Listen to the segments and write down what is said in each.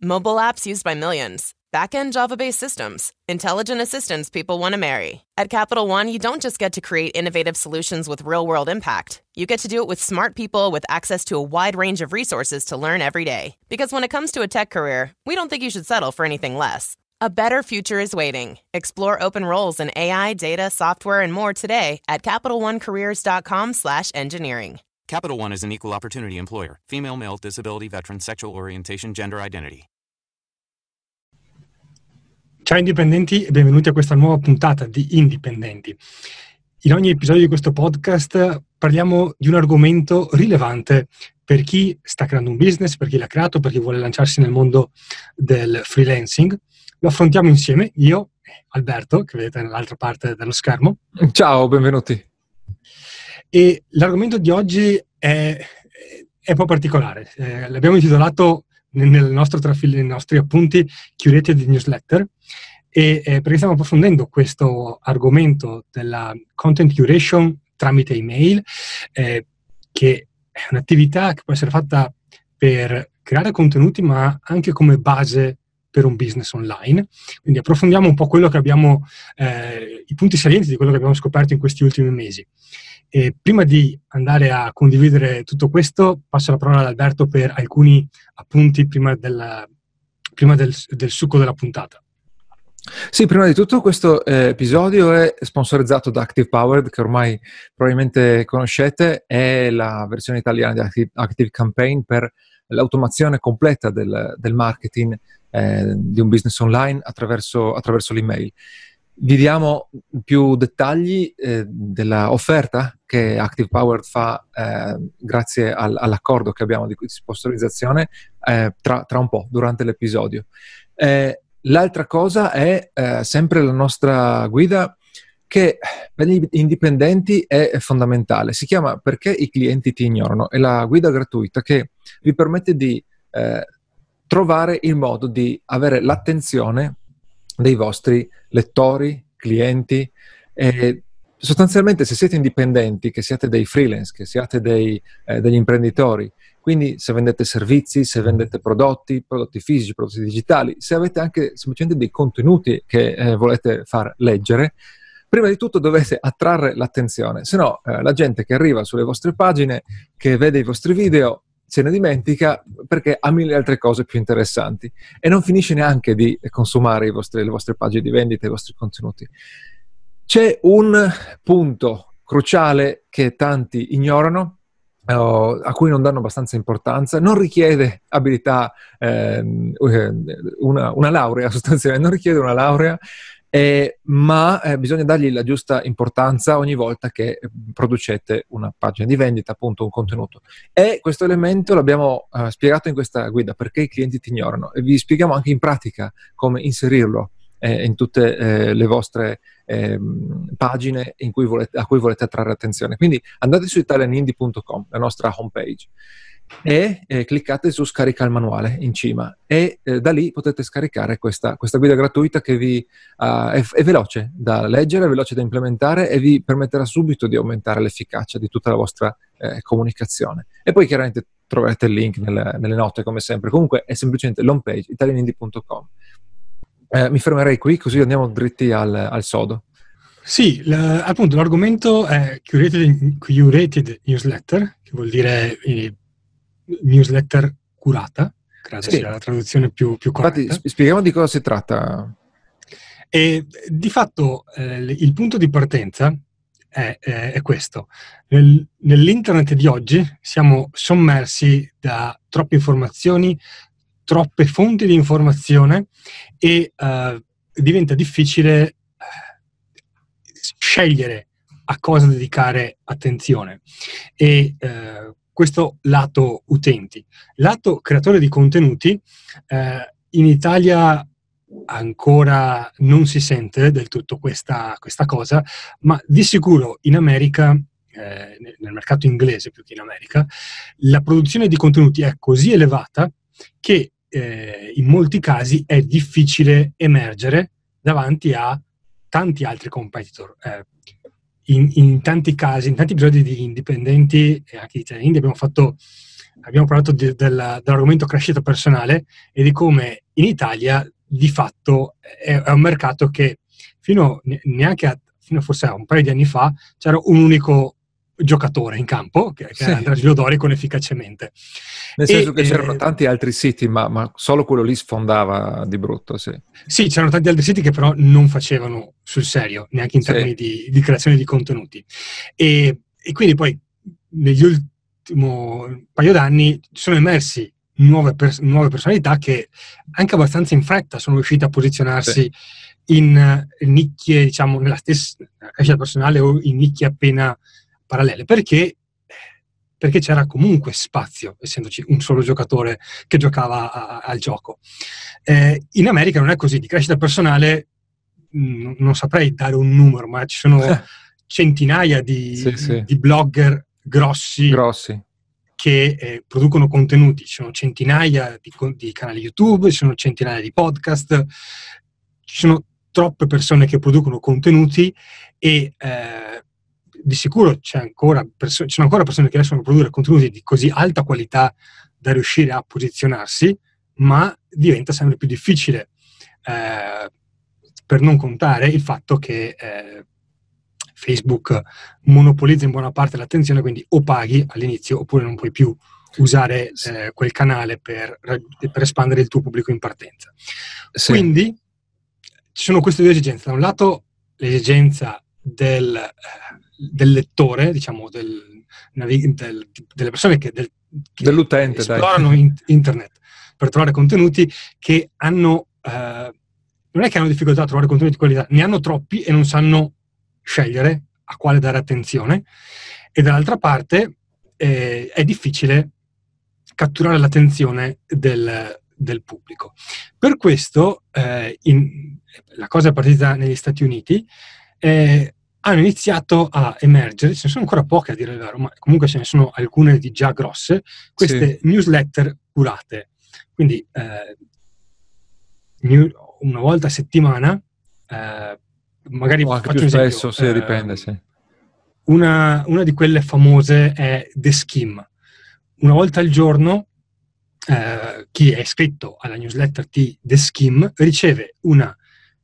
Mobile apps used by millions. Back-end Java-based systems. Intelligent assistants people want to marry. At Capital One, you don't just get to create innovative solutions with real-world impact. You get to do it with smart people with access to a wide range of resources to learn every day. Because when it comes to a tech career, we don't think you should settle for anything less. A better future is waiting. Explore open roles in AI, data, software, and more today at CapitalOneCareers.com/engineering. Capital One is an equal opportunity employer. Female, male, disability, veteran, sexual orientation, gender identity. Ciao indipendenti e benvenuti a questa nuova puntata di Indipendenti. In ogni episodio di questo podcast parliamo di un argomento rilevante per chi sta creando un business, per chi l'ha creato, per chi vuole lanciarsi nel mondo del freelancing lo affrontiamo insieme, io e Alberto, che vedete nell'altra parte dello schermo. Ciao, benvenuti. E l'argomento di oggi è, è un po' particolare. Eh, l'abbiamo intitolato nel nostro trafil- nei nostri appunti Curated Newsletter e, eh, perché stiamo approfondendo questo argomento della content curation tramite email, eh, che è un'attività che può essere fatta per creare contenuti, ma anche come base per un business online. Quindi approfondiamo un po' quello che abbiamo, eh, i punti salienti di quello che abbiamo scoperto in questi ultimi mesi. E prima di andare a condividere tutto questo, passo la parola ad Alberto per alcuni appunti prima, del, prima del, del succo della puntata. Sì, prima di tutto questo eh, episodio è sponsorizzato da Active Powered, che ormai probabilmente conoscete, è la versione italiana di Active, Active Campaign per l'automazione completa del, del marketing eh, di un business online attraverso, attraverso l'email. Vi diamo più dettagli eh, dell'offerta che Active Powered fa eh, grazie al, all'accordo che abbiamo di sponsorizzazione eh, tra, tra, un po', durante l'episodio. Eh, l'altra cosa è eh, sempre la nostra guida che per gli indipendenti è fondamentale. Si chiama Perché i clienti ti ignorano. È la guida gratuita che vi permette di eh, trovare il modo di avere l'attenzione dei vostri lettori, clienti. E sostanzialmente, se siete indipendenti, che siate dei freelance, che siate dei, eh, degli imprenditori, quindi se vendete servizi, se vendete prodotti, prodotti fisici, prodotti digitali, se avete anche semplicemente dei contenuti che eh, volete far leggere, prima di tutto dovete attrarre l'attenzione, se no eh, la gente che arriva sulle vostre pagine, che vede i vostri video, se ne dimentica perché ha mille altre cose più interessanti e non finisce neanche di consumare vostri, le vostre pagine di vendita, i vostri contenuti. C'è un punto cruciale che tanti ignorano, Uh, a cui non danno abbastanza importanza, non richiede abilità, eh, una, una, laurea sostanzialmente, non richiede una laurea, eh, ma eh, bisogna dargli la giusta importanza ogni volta che eh, producete una pagina di vendita, appunto un contenuto. E questo elemento l'abbiamo eh, spiegato in questa guida, perché i clienti ti ignorano, e vi spieghiamo anche in pratica come inserirlo eh, in tutte eh, le vostre ehm, pagine cui volete, a cui volete attrarre attenzione. Quindi andate su italianindie.com, la nostra homepage e eh, cliccate su scarica il manuale in cima e eh, da lì potete scaricare questa, questa guida gratuita che vi, uh, è, è, veloce da leggere, è veloce da implementare e vi permetterà subito di aumentare l'efficacia di tutta la vostra eh, comunicazione. E poi chiaramente troverete il link nelle, nelle note come sempre. Comunque è semplicemente l'home page italianindie.com. Eh, mi fermerei qui così andiamo dritti al, al sodo. Sì, l- appunto l'argomento è curated, curated, newsletter, che vuol dire eh, newsletter curata, credo sì. sia la traduzione più, più corretta. Infatti, spieghiamo di cosa si tratta. E di fatto eh, il punto di partenza è, è, è questo. Nel, nell'internet di oggi siamo sommersi da troppe informazioni, troppe fonti di informazione e uh, diventa difficile eh, scegliere a cosa dedicare attenzione. E uh, questo lato utenti. Lato creatore di contenuti, eh, in Italia ancora non si sente del tutto questa, questa cosa, ma di sicuro in America, eh, nel mercato inglese più che in America, la produzione di contenuti è così elevata che eh, in molti casi è difficile emergere davanti a tanti altri competitor. Eh, in, in, tanti casi, in tanti episodi di indipendenti e anche di italiani abbiamo fatto abbiamo parlato di, del, dell'argomento crescita personale e di come in Italia di fatto è, è un mercato che fino neanche a, fino forse a un paio di anni fa c'era un unico giocatore in campo, che, che sì. era Andrea Giodori con efficacemente. Nel senso e, che c'erano eh, tanti altri siti, ma, ma, solo quello lì sfondava di brutto, sì. Sì, c'erano tanti altri siti che però non facevano sul serio, neanche in termini sì. di, di, creazione di contenuti. E, e quindi poi negli ultimi paio d'anni sono emersi nuove, pers- nuove, personalità che anche abbastanza in fretta sono riuscite a posizionarsi sì. in, in nicchie, diciamo, nella stessa crescita personale o in nicchie appena parallele. Perché? Perché c'era comunque spazio, essendoci un solo giocatore che giocava a, al gioco. Eh, in America non è così, di crescita personale mh, mm, non saprei dare un numero, ma ci sono centinaia di, sì, sì. di blogger grossi, grossi. che eh, producono contenuti. Ci sono centinaia di, di, canali YouTube, ci sono centinaia di podcast, ci sono troppe persone che producono contenuti e eh, di sicuro c'è ancora perso- ci sono ancora persone che riescono a produrre contenuti di così alta qualità da riuscire a posizionarsi, ma diventa sempre più difficile. Eh, per non contare il fatto che eh, Facebook monopolizza in buona parte l'attenzione, quindi o paghi all'inizio oppure non puoi più usare eh, quel canale per, per, espandere il tuo pubblico in partenza. Sì. Quindi ci sono queste due esigenze. Da un lato l'esigenza del, eh, del lettore, diciamo, del, del, delle persone che, del, che Dell'utente, esplorano in, internet per trovare contenuti che hanno... Eh, non è che hanno difficoltà a trovare contenuti di qualità, ne hanno troppi e non sanno scegliere a quale dare attenzione e dall'altra parte eh, è difficile catturare l'attenzione del, del pubblico. Per questo eh, in, la cosa è partita negli Stati Uniti, eh, hanno iniziato a emergere, ce ne sono ancora poche a dire il vero, ma comunque ce ne sono alcune di già grosse, queste sì. newsletter curate. Quindi eh, una volta a settimana eh, magari o anche più spesso, sì, eh, dipende, sì. Una, una, di quelle famose è The Skim. Una volta al giorno eh, chi è iscritto alla newsletter di The Skim riceve una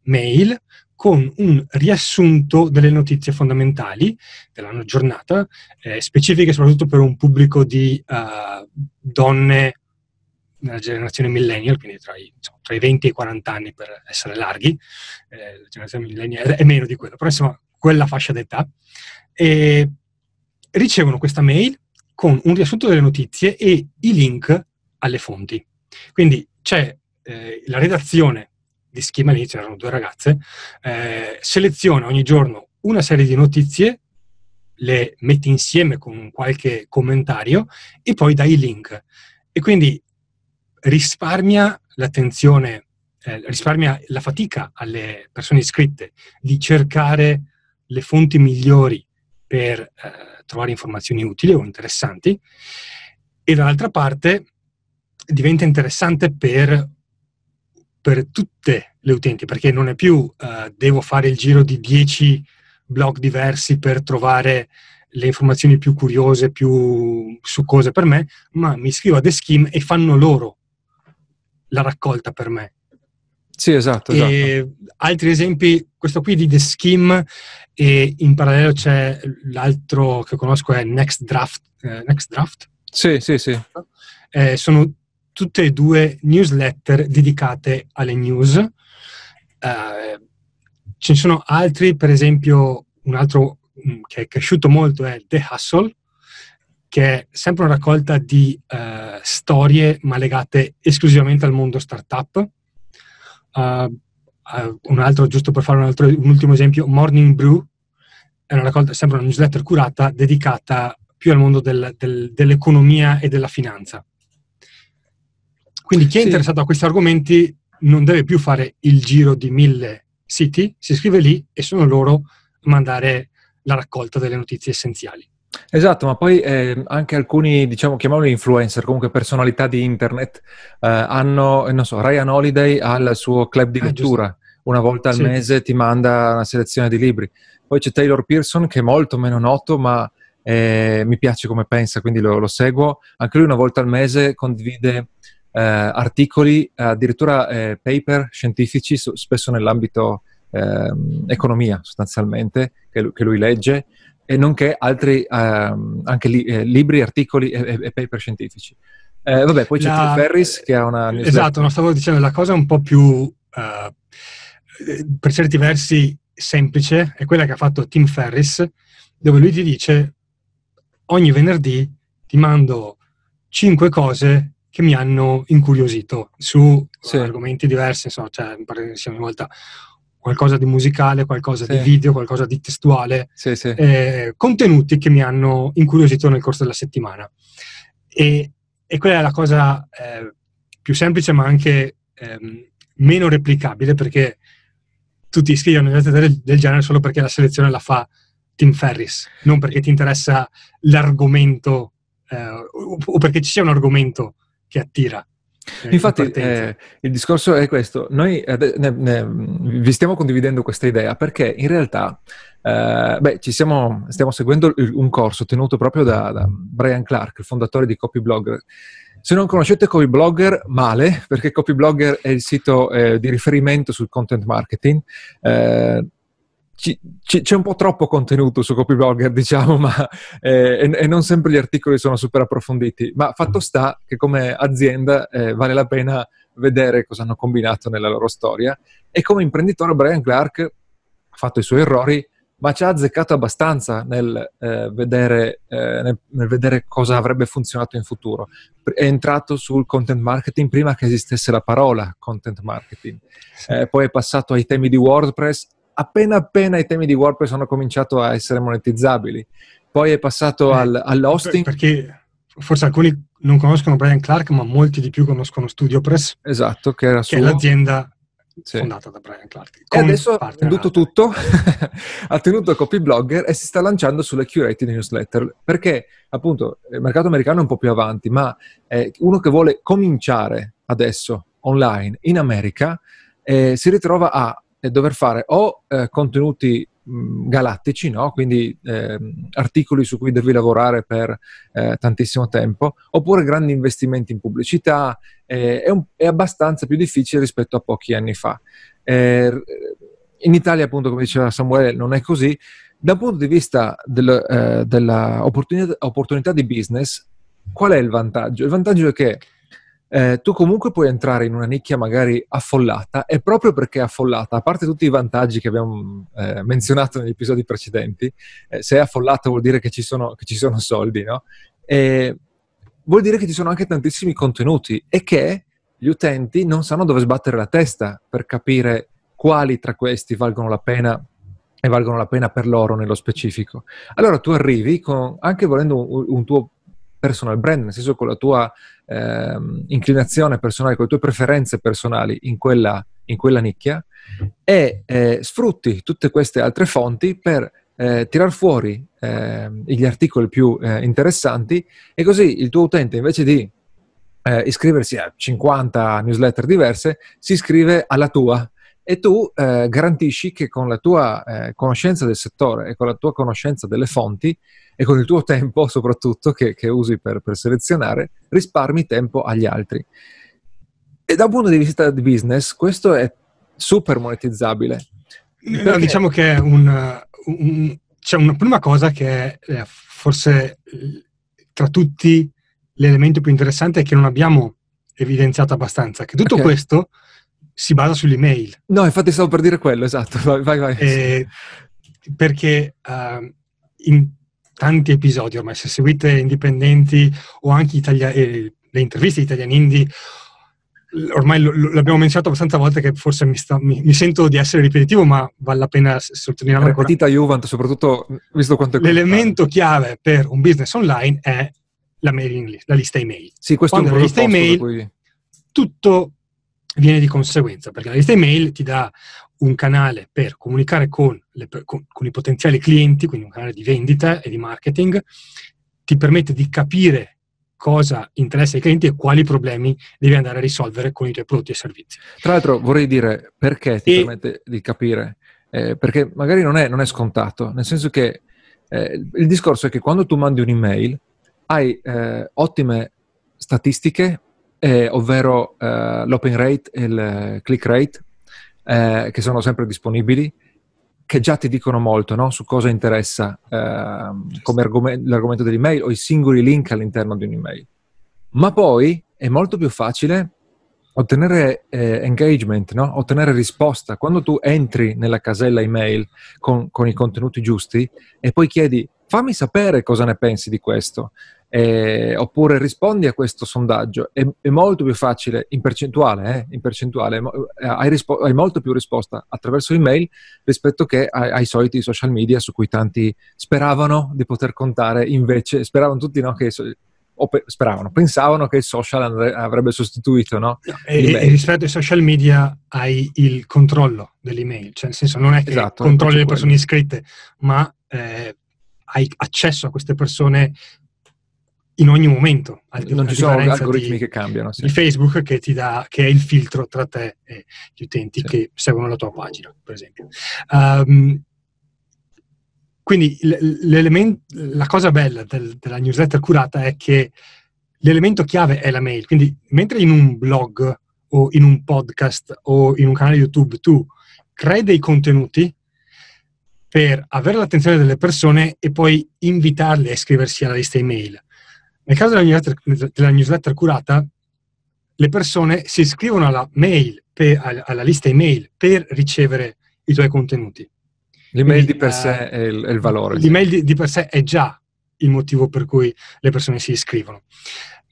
mail con un riassunto delle notizie fondamentali della giornata, eh, specifiche soprattutto per un pubblico di uh, donne nella generazione millennial, quindi tra i, insomma, tra i, 20 e i 40 anni per essere larghi, eh, la generazione millennial è meno di quello, però insomma quella fascia d'età, e ricevono questa mail con un riassunto delle notizie e i link alle fonti. Quindi c'è eh, la redazione di schema lì, c'erano due ragazze, eh, seleziona ogni giorno una serie di notizie, le mette insieme con qualche commentario e poi dà i link. E quindi risparmia l'attenzione, eh, risparmia la fatica alle persone iscritte di cercare le fonti migliori per eh, trovare informazioni utili o interessanti e dall'altra parte diventa interessante per, per tutte le utenti perché non è più uh, devo fare il giro di 10 blog diversi per trovare le informazioni più curiose, più succose per me, ma mi iscrivo a The Scheme e fanno loro la raccolta per me. Sì, esatto, esatto. Altri esempi, questo qui di The Scheme e in parallelo c'è l'altro che conosco è Next Draft. Eh, Next Draft? Sì, sì, sì. Eh, sono tutte e due newsletter dedicate alle news. Eh, ce ne sono altri, per esempio un altro mm, che è cresciuto molto è The Hustle, che è sempre una raccolta di uh, storie ma legate esclusivamente al mondo startup. Uh, uh, un altro, giusto per fare un, altro, un, ultimo esempio, Morning Brew è una raccolta, sempre una newsletter curata dedicata più al mondo del, del, dell'economia e della finanza. Quindi chi è sì. interessato a questi argomenti non deve più fare il giro di mille siti, si iscrive lì e sono loro a mandare la raccolta delle notizie essenziali. Esatto, ma poi eh, anche alcuni, diciamo, chiamiamoli influencer, comunque personalità di internet, eh, hanno, non so, Ryan Holiday ha il suo club di ah, lettura, giusto. una volta al sì. mese ti manda una selezione di libri. Poi c'è Taylor Pearson che è molto meno noto, ma eh, mi piace come pensa, quindi lo, lo, seguo. Anche lui una volta al mese condivide articoli, addirittura eh, paper scientifici, spesso nell'ambito ehm, economia sostanzialmente, che, che, lui legge, e nonché altri ehm, anche li, eh, libri, articoli e, e, paper scientifici. Eh, vabbè, poi c'è la... Tim Ferris che ha una... Esatto, non stavo dicendo, la cosa un po' più, uh, per certi versi, semplice è quella che ha fatto Tim Ferris, dove lui ti dice ogni venerdì ti mando cinque cose che mi hanno incuriosito su sì. argomenti diversi, insomma, cioè, sia ogni volta qualcosa di musicale, qualcosa sì. di video, qualcosa di testuale, sì, eh, contenuti che mi hanno incuriosito nel corso della settimana. E, e quella è la cosa eh, più semplice, ma anche eh, meno replicabile, perché tutti iscrivono in del, del genere solo perché la selezione la fa Tim Ferris, non perché ti interessa l'argomento eh, o perché ci sia un argomento che attira. Eh, Infatti eh, il discorso è questo, noi eh, ne, ne, vi stiamo condividendo questa idea perché in realtà eh, beh, siamo, stiamo seguendo un corso tenuto proprio da, da Brian Clark, il fondatore di Copyblogger, se non conoscete Copyblogger, male, perché Copyblogger è il sito eh, di riferimento sul content marketing. Ci, ci, c'è un po' troppo contenuto su Copyblogger, diciamo, ma, eh, e, e, non sempre gli articoli sono super approfonditi. Ma fatto sta che come azienda eh, vale la pena vedere cosa hanno combinato nella loro storia. E come imprenditore Brian Clark ha fatto i suoi errori, ma ci ha azzeccato abbastanza nel, eh, vedere, eh, nel, nel, vedere, cosa avrebbe funzionato in futuro. È entrato sul content marketing prima che esistesse la parola content marketing, eh, poi è passato ai temi di WordPress, appena appena i temi di WordPress hanno cominciato a essere monetizzabili, poi è passato eh, al, all'hosting. Perché forse alcuni non conoscono Brian Clark, ma molti di più conoscono StudioPress. Esatto, che era che è l'azienda sì. fondata da Brian Clark. E adesso ha venduto tutto, ha tenuto copyblogger e si sta lanciando sulle curated newsletter perché appunto il mercato americano è un po' più avanti, ma eh, uno che vuole cominciare adesso online in America eh, si ritrova a dover fare o eh, contenuti galattici, no? quindi eh, articoli su cui devi lavorare per eh, tantissimo tempo, oppure grandi investimenti in pubblicità, eh, è, un, è, abbastanza più difficile rispetto a pochi anni fa. Eh, in Italia, appunto, come diceva Samuele, non è così. Da un punto di vista del, eh, dell'opportunità di business, qual è il vantaggio? Il vantaggio è che eh, tu comunque puoi entrare in una nicchia magari affollata e proprio perché è affollata, a parte tutti i vantaggi che abbiamo eh, menzionato negli episodi precedenti, eh, se è affollata vuol dire che ci sono, che ci sono soldi, no? E vuol dire che ci sono anche tantissimi contenuti e che gli utenti non sanno dove sbattere la testa per capire quali tra questi valgono la pena e valgono la pena per loro nello specifico. Allora tu arrivi con, anche volendo un, un tuo personal brand, nel senso con la tua eh, inclinazione personale, con le tue preferenze personali in quella, in quella nicchia e eh, sfrutti tutte queste altre fonti per eh, tirar fuori eh, gli articoli più eh, interessanti e così il tuo utente invece di eh, iscriversi a 50 newsletter diverse si iscrive alla tua e tu eh, garantisci che con la tua eh, conoscenza del settore e con la tua conoscenza delle fonti e con il tuo tempo soprattutto che, che usi per, per, selezionare, risparmi tempo agli altri. E da un punto di vista di business questo è super monetizzabile. No, diciamo che è un, un, c'è una prima cosa che è eh, forse tra tutti l'elemento più interessante è che non abbiamo evidenziato abbastanza, che tutto okay. questo si basa sull'email. No, infatti stavo per dire quello, esatto. Vai, vai. vai. Eh, perché uh, in tanti episodi ormai, se seguite indipendenti o anche Italia, eh, le interviste italiani indie, ormai lo, lo, l'abbiamo menzionato abbastanza volte che forse mi, sta, mi, mi, sento di essere ripetitivo, ma vale la pena sottolinearlo. Ripetita Juventus, soprattutto visto quanto è L'elemento chiave per un business online è la mailing list, la lista email. Sì, questo Quando è un la lista email, cui... tutto viene di conseguenza, perché la lista email ti dà un canale per comunicare con, le, con, con, i potenziali clienti, quindi un canale di vendita e di marketing, ti permette di capire cosa interessa ai clienti e quali problemi devi andare a risolvere con i tuoi prodotti e servizi. Tra l'altro vorrei dire perché ti e... permette di capire, eh, perché magari non è, non è, scontato, nel senso che eh, il discorso è che quando tu mandi un'email hai eh, ottime statistiche, eh, ovvero eh, l'open rate e il click rate, eh, che sono sempre disponibili, che già ti dicono molto no? su cosa interessa ehm, come argomento, l'argomento dell'email o i singoli link all'interno di un'email. Ma poi è molto più facile ottenere eh, engagement, no? ottenere risposta. Quando tu entri nella casella email con, con, i contenuti giusti e poi chiedi fammi sapere cosa ne pensi di questo, eh, oppure rispondi a questo sondaggio, è, è molto più facile in percentuale, eh, in percentuale eh, hai, rispo- hai, molto più risposta attraverso l'email rispetto che ai, ai, soliti social media su cui tanti speravano di poter contare, invece speravano tutti no, che o pe- speravano, pensavano che il social andre- avrebbe sostituito no? e, e, rispetto ai social media hai il controllo dell'email, cioè nel senso non è che esatto, controlli le persone iscritte, ma eh, hai accesso a queste persone in ogni momento. non ci sono algoritmi di, che cambiano. Sì. Di Facebook che ti dà, che è il filtro tra te e gli utenti sì. che seguono la tua pagina, per esempio. Um, quindi la cosa bella del, della newsletter curata è che l'elemento chiave è la mail. Quindi mentre in un blog o in un podcast o in un canale YouTube tu crei dei contenuti per avere l'attenzione delle persone e poi invitarle a iscriversi alla lista email. Nel caso della newsletter, della newsletter curata, le persone si iscrivono alla, mail per, alla lista email per ricevere i tuoi contenuti. L'email Quindi, di per sé è il, è il valore. L'email di, di, per sé è già il motivo per cui le persone si iscrivono.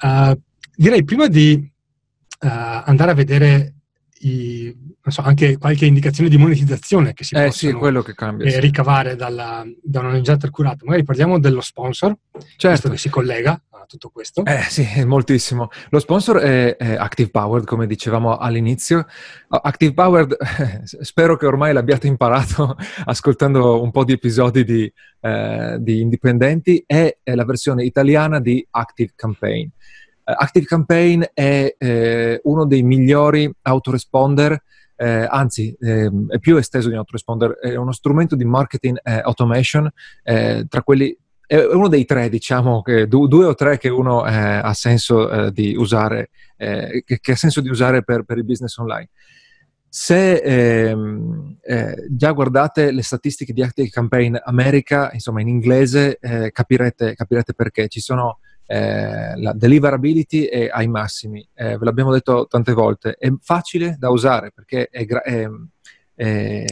Uh, direi prima di uh, andare a vedere i, so, anche qualche indicazione di monetizzazione che si eh, possono sì, cambia, eh, ricavare dalla, da una newsletter curata. Magari parliamo dello sponsor, certo. che si collega a tutto questo. Eh sì, moltissimo. Lo sponsor è, è Active Powered, come dicevamo all'inizio. Active Powered, spero che ormai l'abbiate imparato ascoltando un po' di episodi di, eh, di Indipendenti, è, è la versione italiana di Active Campaign. Uh, Active Campaign è eh, uno dei migliori autoresponder, eh, anzi eh, è più esteso di un autoresponder, è uno strumento di marketing eh, automation, eh, tra quelli è uno dei tre, diciamo, che, due o tre che uno eh, ha senso di usare, che, che, ha senso di usare per, per il business online. Se ehm, eh, già guardate le statistiche di Active Campaign America, insomma in inglese, eh, capirete, capirete, perché. Ci sono eh, la deliverability è ai massimi, eh, ve l'abbiamo detto tante volte, è facile da usare perché è, gra- è, è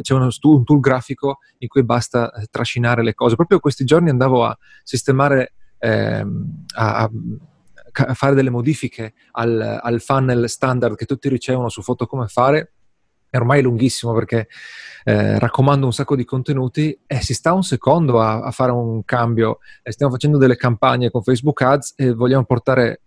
c'è uno un tool grafico in cui basta eh, trascinare le cose. Proprio questi giorni andavo a sistemare, ehm, a, a fare delle modifiche al, al, funnel standard che tutti ricevono su Foto Come Fare è ormai lunghissimo perché eh, raccomando un sacco di contenuti e si sta un secondo a, a fare un cambio. Eh, stiamo facendo delle campagne con Facebook Ads e vogliamo portare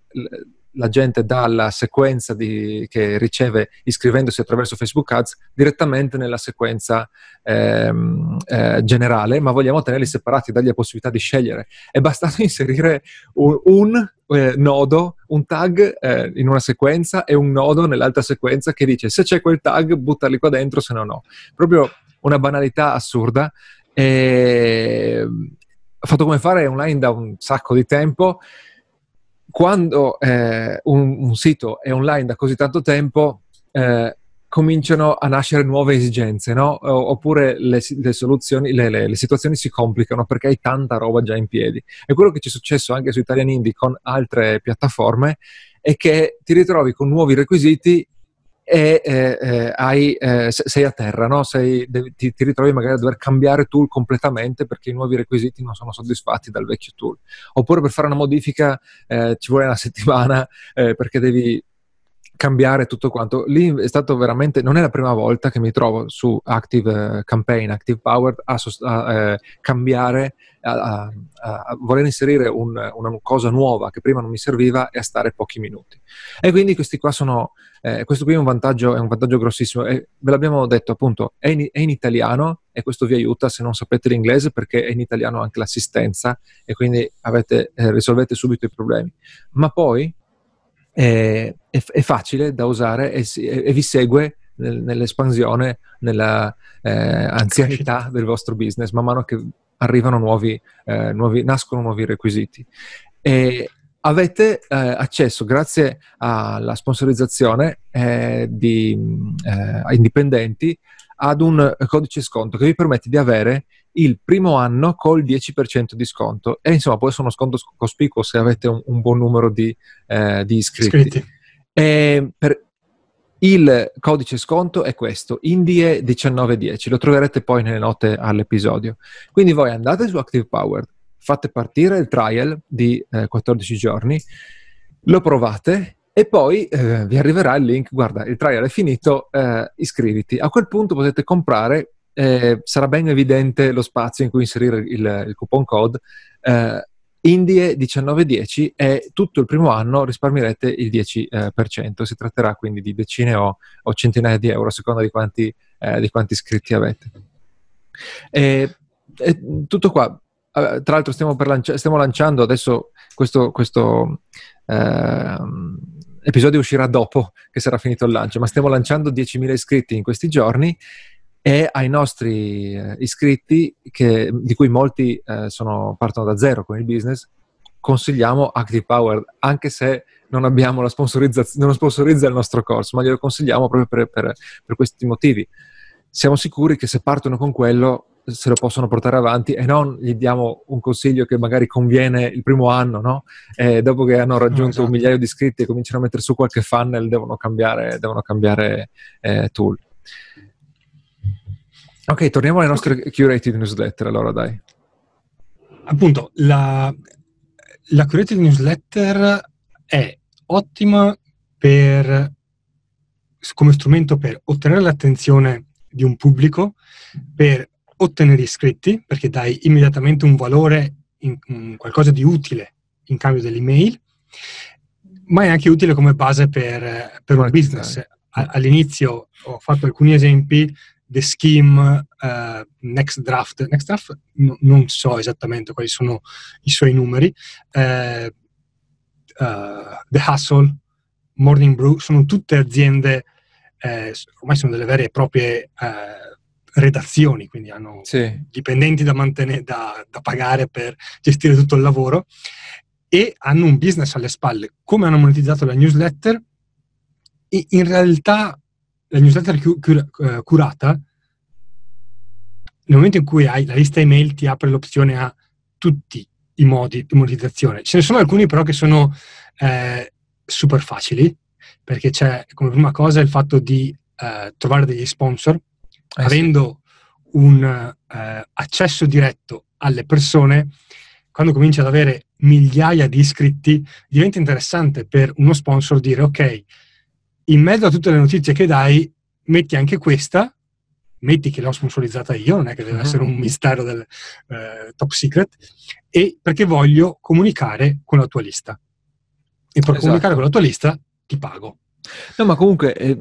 la gente dalla sequenza di, che riceve iscrivendosi attraverso Facebook Ads direttamente nella sequenza ehm, eh, generale, ma vogliamo tenerli separati, dargli la possibilità di scegliere. È bastato inserire un, un eh, nodo, un tag eh, in una sequenza e un nodo nell'altra sequenza che dice se c'è quel tag buttarli qua dentro, se no no. Proprio una banalità assurda. E... Fatto come fare online da un sacco di tempo quando eh, un, un, sito è online da così tanto tempo, eh, cominciano a nascere nuove esigenze, no? oppure le, le soluzioni, le, le, le, situazioni si complicano perché hai tanta roba già in piedi. E quello che ci è successo anche su Italian Indie con altre piattaforme è che ti ritrovi con nuovi requisiti e eh, hai, eh, sei a terra, no? sei, devi, ti, ti, ritrovi magari a dover cambiare tool completamente perché i nuovi requisiti non sono soddisfatti dal vecchio tool. Oppure per fare una modifica eh, ci vuole una settimana eh, perché devi cambiare tutto quanto. Lì è stato veramente, non è la prima volta che mi trovo su Active eh, Campaign, Active Powered a, a eh, cambiare, a, a, a, voler inserire un, una cosa nuova che prima non mi serviva e a stare pochi minuti. E quindi questi qua sono, eh, questo qui è un vantaggio, è un vantaggio grossissimo e ve l'abbiamo detto appunto, è in, è in italiano e questo vi aiuta se non sapete l'inglese perché è in italiano anche l'assistenza e quindi avete, eh, risolvete subito i problemi. Ma poi è, è, è facile da usare e, e vi segue nel, nell'espansione, nella eh, anzianità del vostro business, man mano che arrivano nuovi, eh, nuovi, nascono nuovi requisiti. E avete eh, accesso, grazie alla sponsorizzazione eh, di eh, indipendenti, ad un codice sconto che vi permette di avere il primo anno col 10% di sconto. E insomma, può essere uno sconto cospicuo se avete un, un buon numero di, eh, di iscritti. iscritti. per, il codice sconto è questo, Indie1910, lo troverete poi nelle note all'episodio. Quindi voi andate su Active Power, fate partire il trial di eh, 14 giorni, lo provate e poi eh, vi arriverà il link, guarda, il trial è finito, eh, iscriviti. A quel punto potete comprare, eh, sarà ben evidente lo spazio in cui inserire il, il coupon code, eh, Indie 1910 e tutto il primo anno risparmierete il 10%. Si tratterà quindi di decine o, o centinaia di euro a seconda di quanti, eh, di quanti iscritti avete. E, e tutto qua. Tra l'altro stiamo, lancia- stiamo lanciando adesso questo, questo eh, episodio uscirà dopo che sarà finito il lancio, ma stiamo lanciando 10.000 iscritti in questi giorni e ai nostri eh, iscritti, che, di cui molti eh, sono, partono da zero con il business, consigliamo Active Power, anche se non abbiamo la sponsorizzazione, non sponsorizza il nostro corso, ma glielo consigliamo proprio per, per, per questi motivi. Siamo sicuri che se partono con quello se lo possono portare avanti e non gli diamo un consiglio che magari conviene il primo anno, no? E dopo che hanno raggiunto no, esatto. un migliaio di iscritti e cominciano a mettere su qualche funnel, devono cambiare, devono cambiare eh, tool. Ok, torniamo alle nostre okay. curated newsletter, allora dai. Appunto, la, la curated newsletter è ottima per, come strumento per ottenere l'attenzione di un pubblico, per ottenere iscritti, perché dai immediatamente un valore, in, in qualcosa di utile in cambio dell'email, ma è anche utile come base per, per un business. All'inizio ho fatto alcuni esempi The Scheme, uh, Next Draft. Next Draft no, non so esattamente quali sono i suoi numeri. Uh, The Hustle, Morning Brew, sono tutte aziende, ormai sono delle vere e proprie redazioni, quindi hanno sì. dipendenti da, mantenere, da, da pagare per gestire tutto il lavoro e hanno un business alle spalle. Come hanno monetizzato la newsletter? in realtà la newsletter eh, curata, nel momento in cui hai la lista email ti apre l'opzione a tutti i modi di monetizzazione. Ce ne sono alcuni però che sono eh, super facili, perché c'è come prima cosa il fatto di eh, trovare degli sponsor, eh avendo sì. un eh, accesso diretto alle persone, quando cominci ad avere migliaia di iscritti, diventa interessante per uno sponsor dire ok, in mezzo a tutte le notizie che dai, metti anche questa, metti che l'ho sponsorizzata io, non è che deve uh-huh. essere un mistero del eh, top secret, e perché voglio comunicare con la tua lista. E per esatto. comunicare con la tua lista ti pago. No, ma comunque è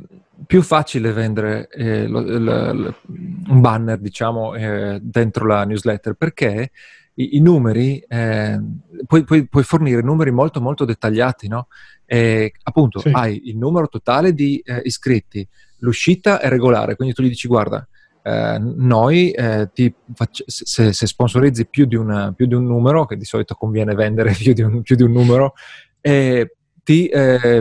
più facile vendere eh, lo, lo, lo, un banner, diciamo, eh, dentro la newsletter perché i, i numeri, eh, puoi, puoi, puoi, fornire numeri molto molto dettagliati, no? E, appunto, sì. hai il numero totale di eh, iscritti, l'uscita è regolare, quindi tu gli dici guarda, eh, noi eh, faccio, se, se, sponsorizzi più di, una, più di, un numero, che di solito conviene vendere più di un, più di un numero, eh, ti,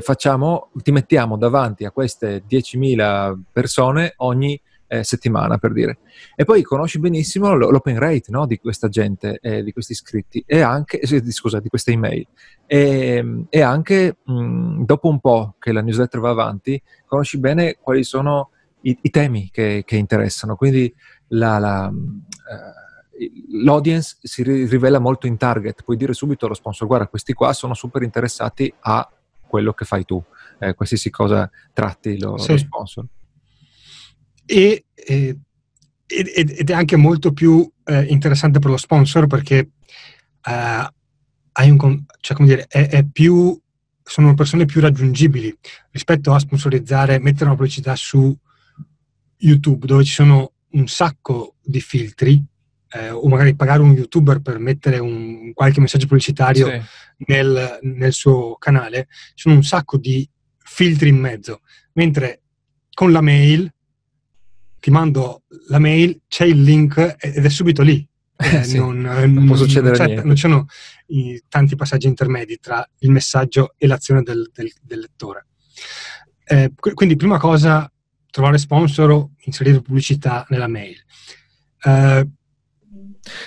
facciamo, ti mettiamo davanti a queste 10.000 persone ogni eh, settimana, per dire. E poi conosci benissimo l'open rate no, di questa gente, eh, di questi iscritti, e anche, eh, scusa, di queste email. E, e anche mh, dopo un po' che la newsletter va avanti, conosci bene quali sono i, i temi che, che, interessano. Quindi la, la, eh, l'audience si rivela molto in target. Puoi dire subito allo sponsor, guarda, questi qua sono super interessati a quello che fai tu, eh, qualsiasi cosa tratti lo, sì. lo sponsor e, e, ed è anche molto più eh, interessante per lo sponsor perché eh, hai un, cioè, come dire, è, è più, sono persone più raggiungibili rispetto a sponsorizzare, mettere una pubblicità su YouTube dove ci sono un sacco di filtri eh, o magari pagare un youtuber per mettere un, qualche messaggio pubblicitario sì. nel, nel, suo canale, ci sono un sacco di filtri in mezzo, mentre con la mail ti mando la mail, c'è il link ed è subito lì. eh, sì, non, non può succedere non, niente. non ci sono i, tanti passaggi intermedi tra il messaggio e l'azione del, del, del lettore. Eh, quindi, prima cosa, trovare sponsor o inserire pubblicità nella mail. Eh,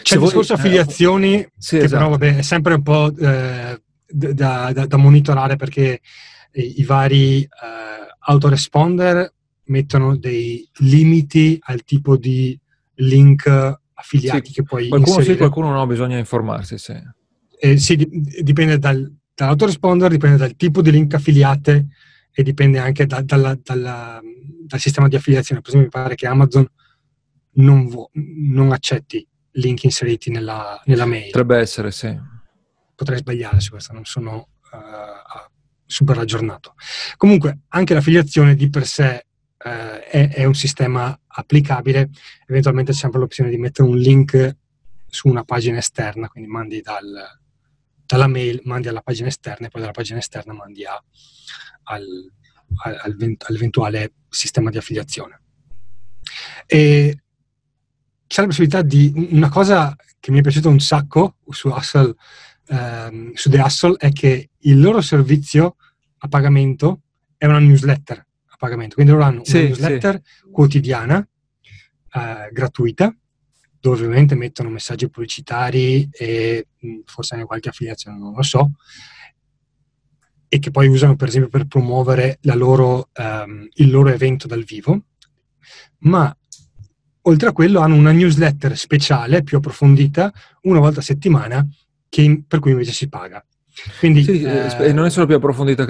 c'è il voi- discorso eh, affiliazioni, sì, che esatto. però vabbè, è sempre un po' eh, da, da- da monitorare perché i, i vari eh, autoresponder mettono dei limiti al tipo di link affiliati Sì, che puoi Qualcuno sì, inserire. qualcuno no, bisogna informarsi, sì. Eh, sì, di- dipende dal, dall'autoresponder, dipende dal tipo di link affiliate e dipende anche da- dalla- dalla- dal sistema di affiliazione. Per esempio, mi pare che Amazon non, vo- non accetti link inseriti nella, nella mail. Potrebbe essere, sì. Potrei sbagliare su questo, non sono eh, super aggiornato. Comunque, anche l'affiliazione di per sé eh, è, è un sistema applicabile. Eventualmente c'è sempre l'opzione di mettere un link su una pagina esterna, quindi mandi dal- dalla mail, mandi alla pagina esterna e poi dalla pagina esterna mandi a- al, al- al vent- all'eventuale sistema di affiliazione. E c'è la possibilità di una cosa che mi è piaciuta un sacco su Hustle, ehm, su The Hustle è che il loro servizio a pagamento è una newsletter pagamento. Quindi loro hanno Sì, una newsletter quotidiana, eh, gratuita, dove ovviamente mettono messaggi pubblicitari e mh, forse anche qualche affiliazione, non lo so, e che poi usano per esempio per promuovere la loro, ehm, il loro evento dal vivo. Ma oltre a quello hanno una newsletter speciale più approfondita una volta a settimana che- per cui invece si paga. Quindi, Sì, eh, non è solo più approfondita.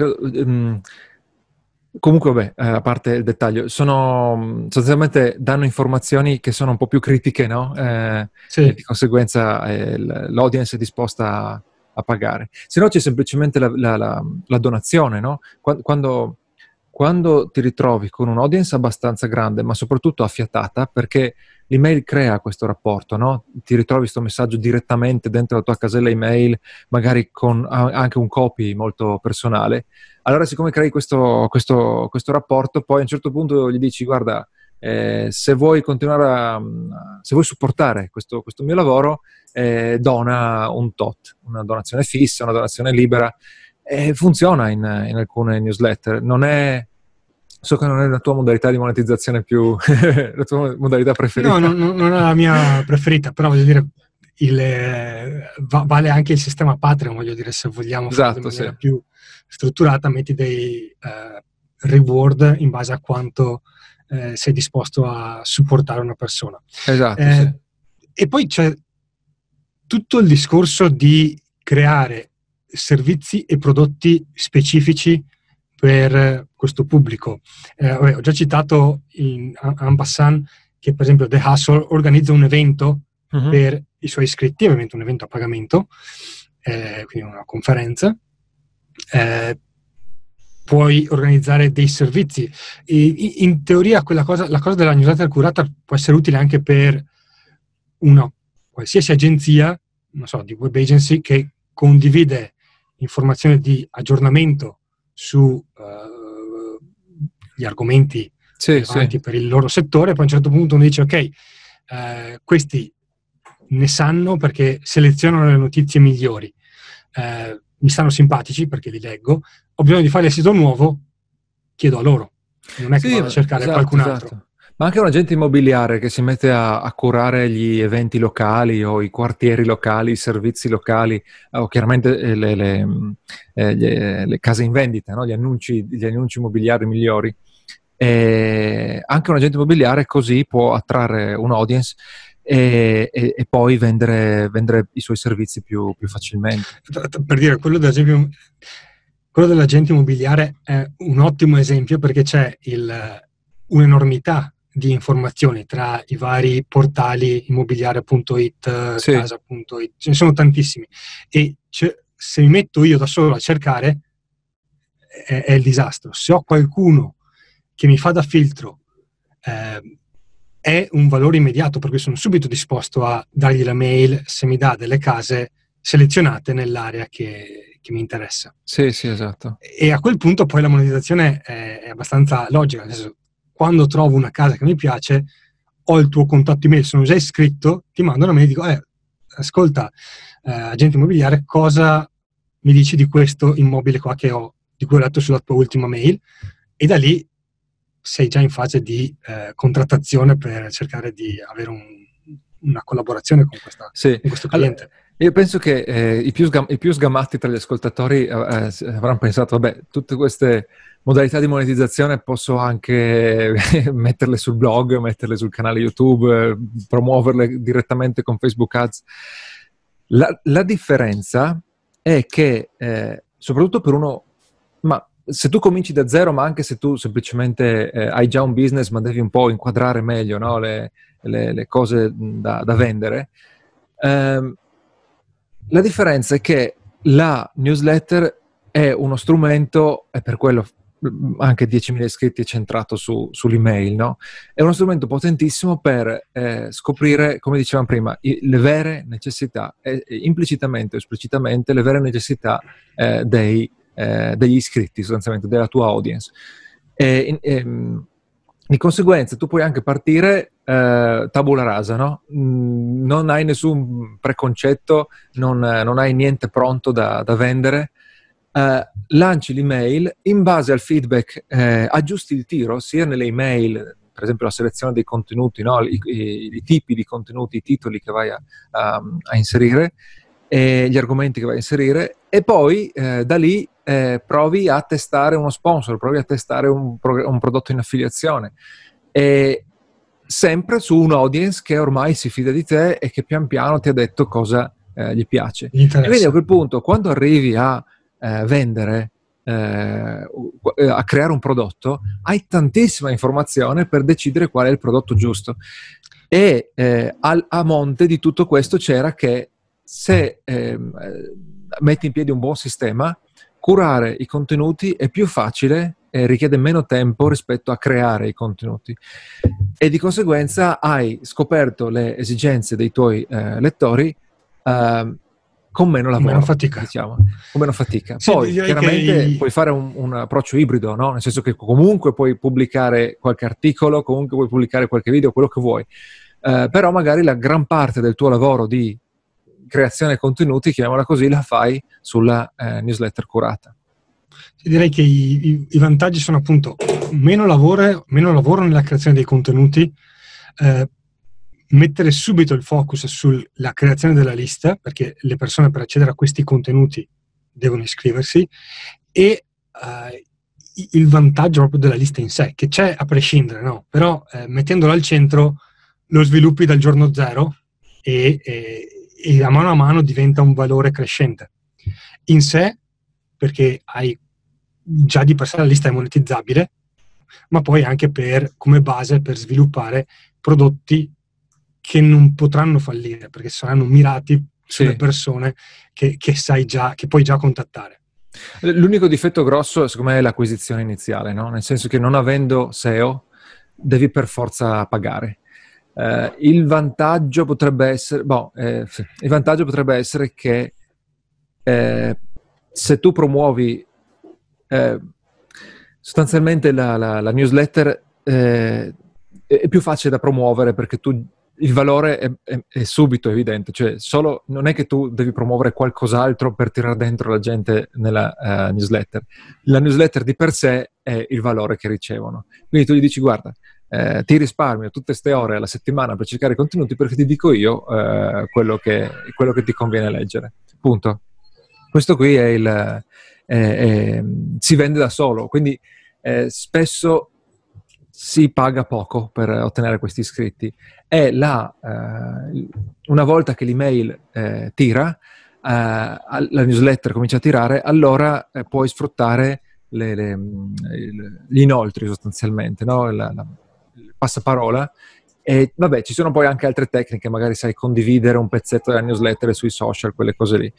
Comunque, vabbè, eh, a parte il dettaglio, sono mh, sostanzialmente danno informazioni che sono un po' più critiche, no? Eh, sì. e di conseguenza eh, l'audience è disposta a, pagare. Se no c'è semplicemente la, la- la- la donazione, no? Qua- Quando, quando ti ritrovi con un'audience abbastanza grande, ma soprattutto affiatata, perché l'email crea questo rapporto, no? Ti ritrovi questo messaggio direttamente dentro la tua casella email, magari con anche un copy molto personale. Allora, siccome crei questo, questo- questo rapporto, poi a un certo punto gli dici, guarda, eh, se vuoi continuare a, se vuoi supportare questo, questo mio lavoro, eh, dona un tot, una donazione fissa, una donazione libera, e funziona in, in alcune newsletter. Non è, so che non è la tua modalità di monetizzazione più, la tua modalità preferita. No, non, non- è la mia preferita, però voglio dire, il, va- vale anche il sistema Patreon, voglio dire, se vogliamo farlo Esatto, in maniera sì. più strutturata, metti dei eh, reward in base a quanto eh, sei disposto a supportare una persona. Esatto, Eh, sì. E poi c'è tutto il discorso di creare servizi e prodotti specifici per eh, questo pubblico. Eh, vabbè, ho già citato in en passant che per esempio The Hustle organizza un evento Mhm. per i suoi iscritti, ovviamente un evento a pagamento, eh, quindi una conferenza. Eh, puoi organizzare dei servizi. E in teoria quella cosa, la cosa della newsletter curata può essere utile anche per una qualsiasi agenzia, non so, di web agency che condivide informazioni di aggiornamento su eh, gli argomenti Sì, sì. per il loro settore, poi a un certo punto uno dice ok, eh, questi ne sanno perché selezionano le notizie migliori, eh, mi stanno simpatici perché li leggo, ho bisogno di fare il sito nuovo, chiedo a loro, non è che Sì, vado a cercare esatto, qualcun esatto. Ma anche un agente immobiliare che si mette a, a curare gli eventi locali o i quartieri locali, i servizi locali, eh, o chiaramente eh, le, le, mh, eh, le- le case in vendita, no? gli, annunci, gli annunci immobiliari migliori. E anche un agente immobiliare così può attrarre un audience e, e- poi vendere, vendere i suoi servizi più, più facilmente. Per dire, quello, dell'esempio- quello dell'agente immobiliare è un ottimo esempio perché c'è il- un'enormità di informazioni tra i vari portali immobiliare.it, Sì. casa.it, ce ne sono tantissimi. E c'è- se mi metto io da solo a cercare è, è il disastro. Se ho qualcuno che mi fa da filtro eh, è un valore immediato perché sono subito disposto a dargli la mail se mi dà delle case selezionate nell'area che, che mi interessa. Sì, sì, esatto. E a quel punto poi la monetizzazione è, è abbastanza logica, nel senso, quando trovo una casa che mi piace, ho il tuo contatto email, sono già iscritto, ti mando una mail e dico, eh, ascolta, eh, agente immobiliare, cosa mi dici di questo immobile qua che ho, di cui ho letto sulla tua ultima mail? E da lì sei già in fase di eh, contrattazione per cercare di avere un, una collaborazione con, questa, sì. con questo cliente. Allora, io penso che eh, i, più sgam- i, più sgamati tra gli ascoltatori eh, eh avranno pensato, vabbè, tutte queste modalità di monetizzazione posso anche metterle sul blog, metterle sul canale YouTube, promuoverle direttamente con Facebook Ads. La, la differenza è che, eh, soprattutto per uno, ma se tu cominci da zero, ma anche se tu semplicemente eh, hai già un business, ma devi un po' inquadrare meglio no? le, le, le, cose da, da vendere, ehm, la differenza è che la newsletter è uno strumento, e per quello anche 10.000 iscritti è centrato su, sull'email, no? È uno strumento potentissimo per eh, scoprire, come dicevamo prima, i, le vere necessità, eh, implicitamente o esplicitamente, le vere necessità eh, dei, eh, degli iscritti, sostanzialmente, della tua audience. E, e, di conseguenza tu puoi anche partire eh, tabula rasa, no? Mm, non hai nessun preconcetto, non, non hai niente pronto da, da vendere, eh, lanci l'email, in base al feedback eh, aggiusti il tiro sia nelle email, per esempio la selezione dei contenuti, no? I, i, I, tipi di contenuti, i titoli che vai a, a, a inserire, gli argomenti che vai a inserire e poi eh, da lì eh, provi a testare uno sponsor, provi a testare un, pro- un prodotto in affiliazione. E sempre su un audience che ormai si fida di te e che pian piano ti ha detto cosa eh, gli piace. E quindi a quel punto, quando arrivi a eh, vendere, eh, a creare un prodotto, hai tantissima informazione per decidere qual è il prodotto giusto. E eh, al, a monte di tutto questo c'era che se ehm, metti in piedi un buon sistema, curare i contenuti è più facile e richiede meno tempo rispetto a creare i contenuti. E di conseguenza hai scoperto le esigenze dei tuoi eh, lettori eh, con meno lavoro. Meno fatica. Diciamo, con meno fatica. Sì, Poi chiaramente i... puoi fare un, un, approccio ibrido, no? nel senso che comunque puoi pubblicare qualche articolo, comunque puoi pubblicare qualche video, quello che vuoi. Eh, però magari la gran parte del tuo lavoro di creazione contenuti, chiamiamola così, la fai sulla eh, newsletter curata. Direi che i, i, i, vantaggi sono appunto meno lavoro, meno lavoro nella creazione dei contenuti, eh, mettere subito il focus sulla creazione della lista, perché le persone per accedere a questi contenuti devono iscriversi, e eh, il vantaggio proprio della lista in sé, che c'è a prescindere, no? però eh, mettendola al centro lo sviluppi dal giorno zero e, e, e a mano a mano diventa un valore crescente. In sé, perché hai già di per sé la lista è monetizzabile, ma poi anche per, come base per sviluppare prodotti che non potranno fallire, perché saranno mirati sulle sì. persone che, che, sai già, che puoi già contattare. L'unico difetto grosso, secondo me, è l'acquisizione iniziale, no? nel senso che non avendo SEO devi per forza pagare. Eh, il vantaggio potrebbe essere, boh, eh, il vantaggio potrebbe essere che eh, se tu promuovi eh, sostanzialmente la, la, la newsletter eh, è più facile da promuovere perché tu il valore è, è, è, subito evidente, cioè solo, non è che tu devi promuovere qualcos'altro per tirare dentro la gente nella uh, newsletter. La newsletter di per sé è il valore che ricevono. Quindi tu gli dici, guarda, eh, ti risparmio tutte queste ore alla settimana per cercare contenuti perché ti dico io eh, quello, che, quello, che, ti conviene leggere. Punto. Questo qui è il, è, è, si vende da solo, quindi eh, spesso si paga poco per ottenere questi iscritti. E la, eh, una volta che l'email eh, tira, eh, la newsletter comincia a tirare, allora puoi sfruttare le, le, gli inoltri sostanzialmente, no? la, la, passaparola. E vabbè, ci sono poi anche altre tecniche, magari sai condividere un pezzetto della newsletter sui social, quelle cose lì.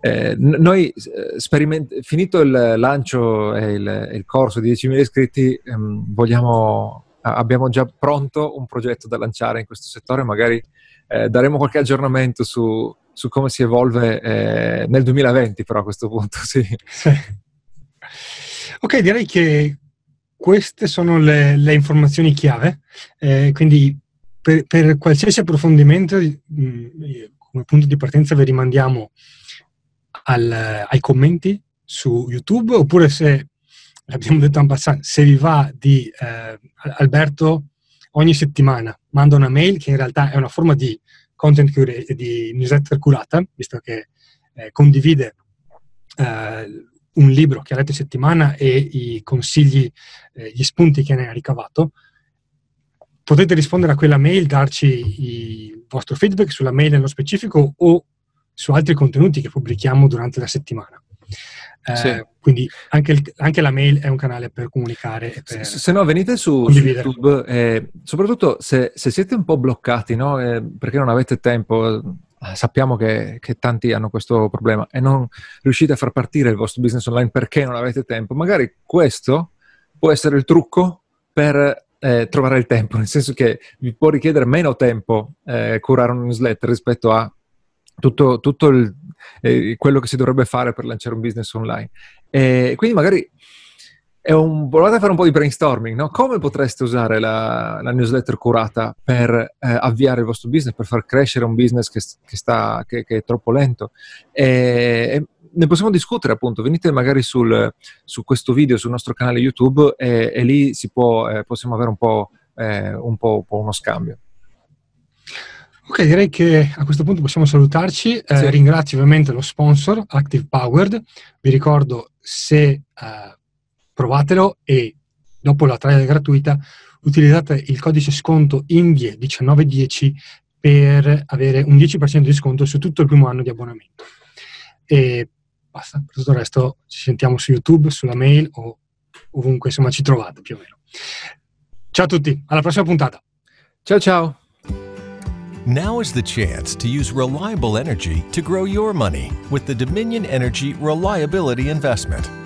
Eh, noi, eh, speriment- finito il lancio e il, il corso di 10.000 iscritti, ehm, vogliamo, abbiamo già pronto un progetto da lanciare in questo settore, magari eh, daremo qualche aggiornamento su, su come si evolve eh, nel 2020, però a questo punto sì. sì. Ok, direi che queste sono le, le informazioni chiave, eh, quindi per, per, qualsiasi approfondimento, mh, mm, come punto di partenza vi rimandiamo al, ai commenti su YouTube oppure se, l'abbiamo detto in passato, se vi va di eh, Alberto ogni settimana manda una mail che in realtà è una forma di content cura- di newsletter curata, visto che eh, condivide eh, un libro che ha letto in settimana e i consigli, eh, gli spunti che ne ha ricavato. Potete rispondere a quella mail, darci il vostro feedback sulla mail nello specifico o su altri contenuti che pubblichiamo durante la settimana. Eh, sì. Quindi anche, il, anche, la mail è un canale per comunicare. Per se, se, no, venite su, su YouTube, eh, soprattutto se, se, siete un po' bloccati, no? eh, perché non avete tempo, sappiamo che, che, tanti hanno questo problema e non riuscite a far partire il vostro business online perché non avete tempo, magari questo può essere il trucco per eh, trovare il tempo, nel senso che vi può richiedere meno tempo eh, curare un newsletter rispetto a tutto, tutto il, eh, quello che si dovrebbe fare per lanciare un business online. E quindi magari un, provate a fare un po' di brainstorming, no? Come potreste usare la, la newsletter curata per eh, avviare il vostro business, per far crescere un business che, che, sta, che, che è troppo lento? E, ne possiamo discutere appunto, venite magari sul, su questo video sul nostro canale YouTube e, e lì può, eh, possiamo avere un po', eh, un, po', un po' uno scambio. Ok, direi che a questo punto possiamo salutarci. Eh, sì. Ringrazio ovviamente lo sponsor Active Powered. Vi ricordo se eh, provatelo e dopo la trial gratuita utilizzate il codice sconto INVIE1910 per avere un 10% di sconto su tutto il primo anno di abbonamento. E basta, per tutto il resto ci sentiamo su YouTube, sulla mail o ovunque insomma ci trovate più o meno. Ciao a tutti, alla prossima puntata. Ciao ciao. Now is the chance to use reliable energy to grow your money with the Dominion Energy Reliability Investment.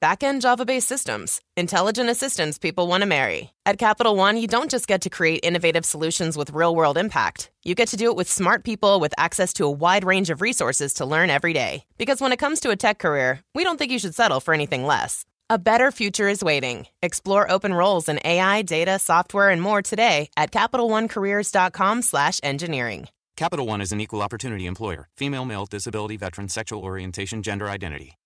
Backend Java based systems. Intelligent assistants people want to marry. At Capital One, you don't just get to create innovative solutions with real world impact. You get to do it with smart people with access to a wide range of resources to learn every day. Because when it comes to a tech career, we don't think you should settle for anything less. A better future is waiting. Explore open roles in AI, data, software, and more today at CapitalOneCareers.com/engineering. Capital One is an equal opportunity employer. Female, male, disability, veteran, sexual orientation, gender identity.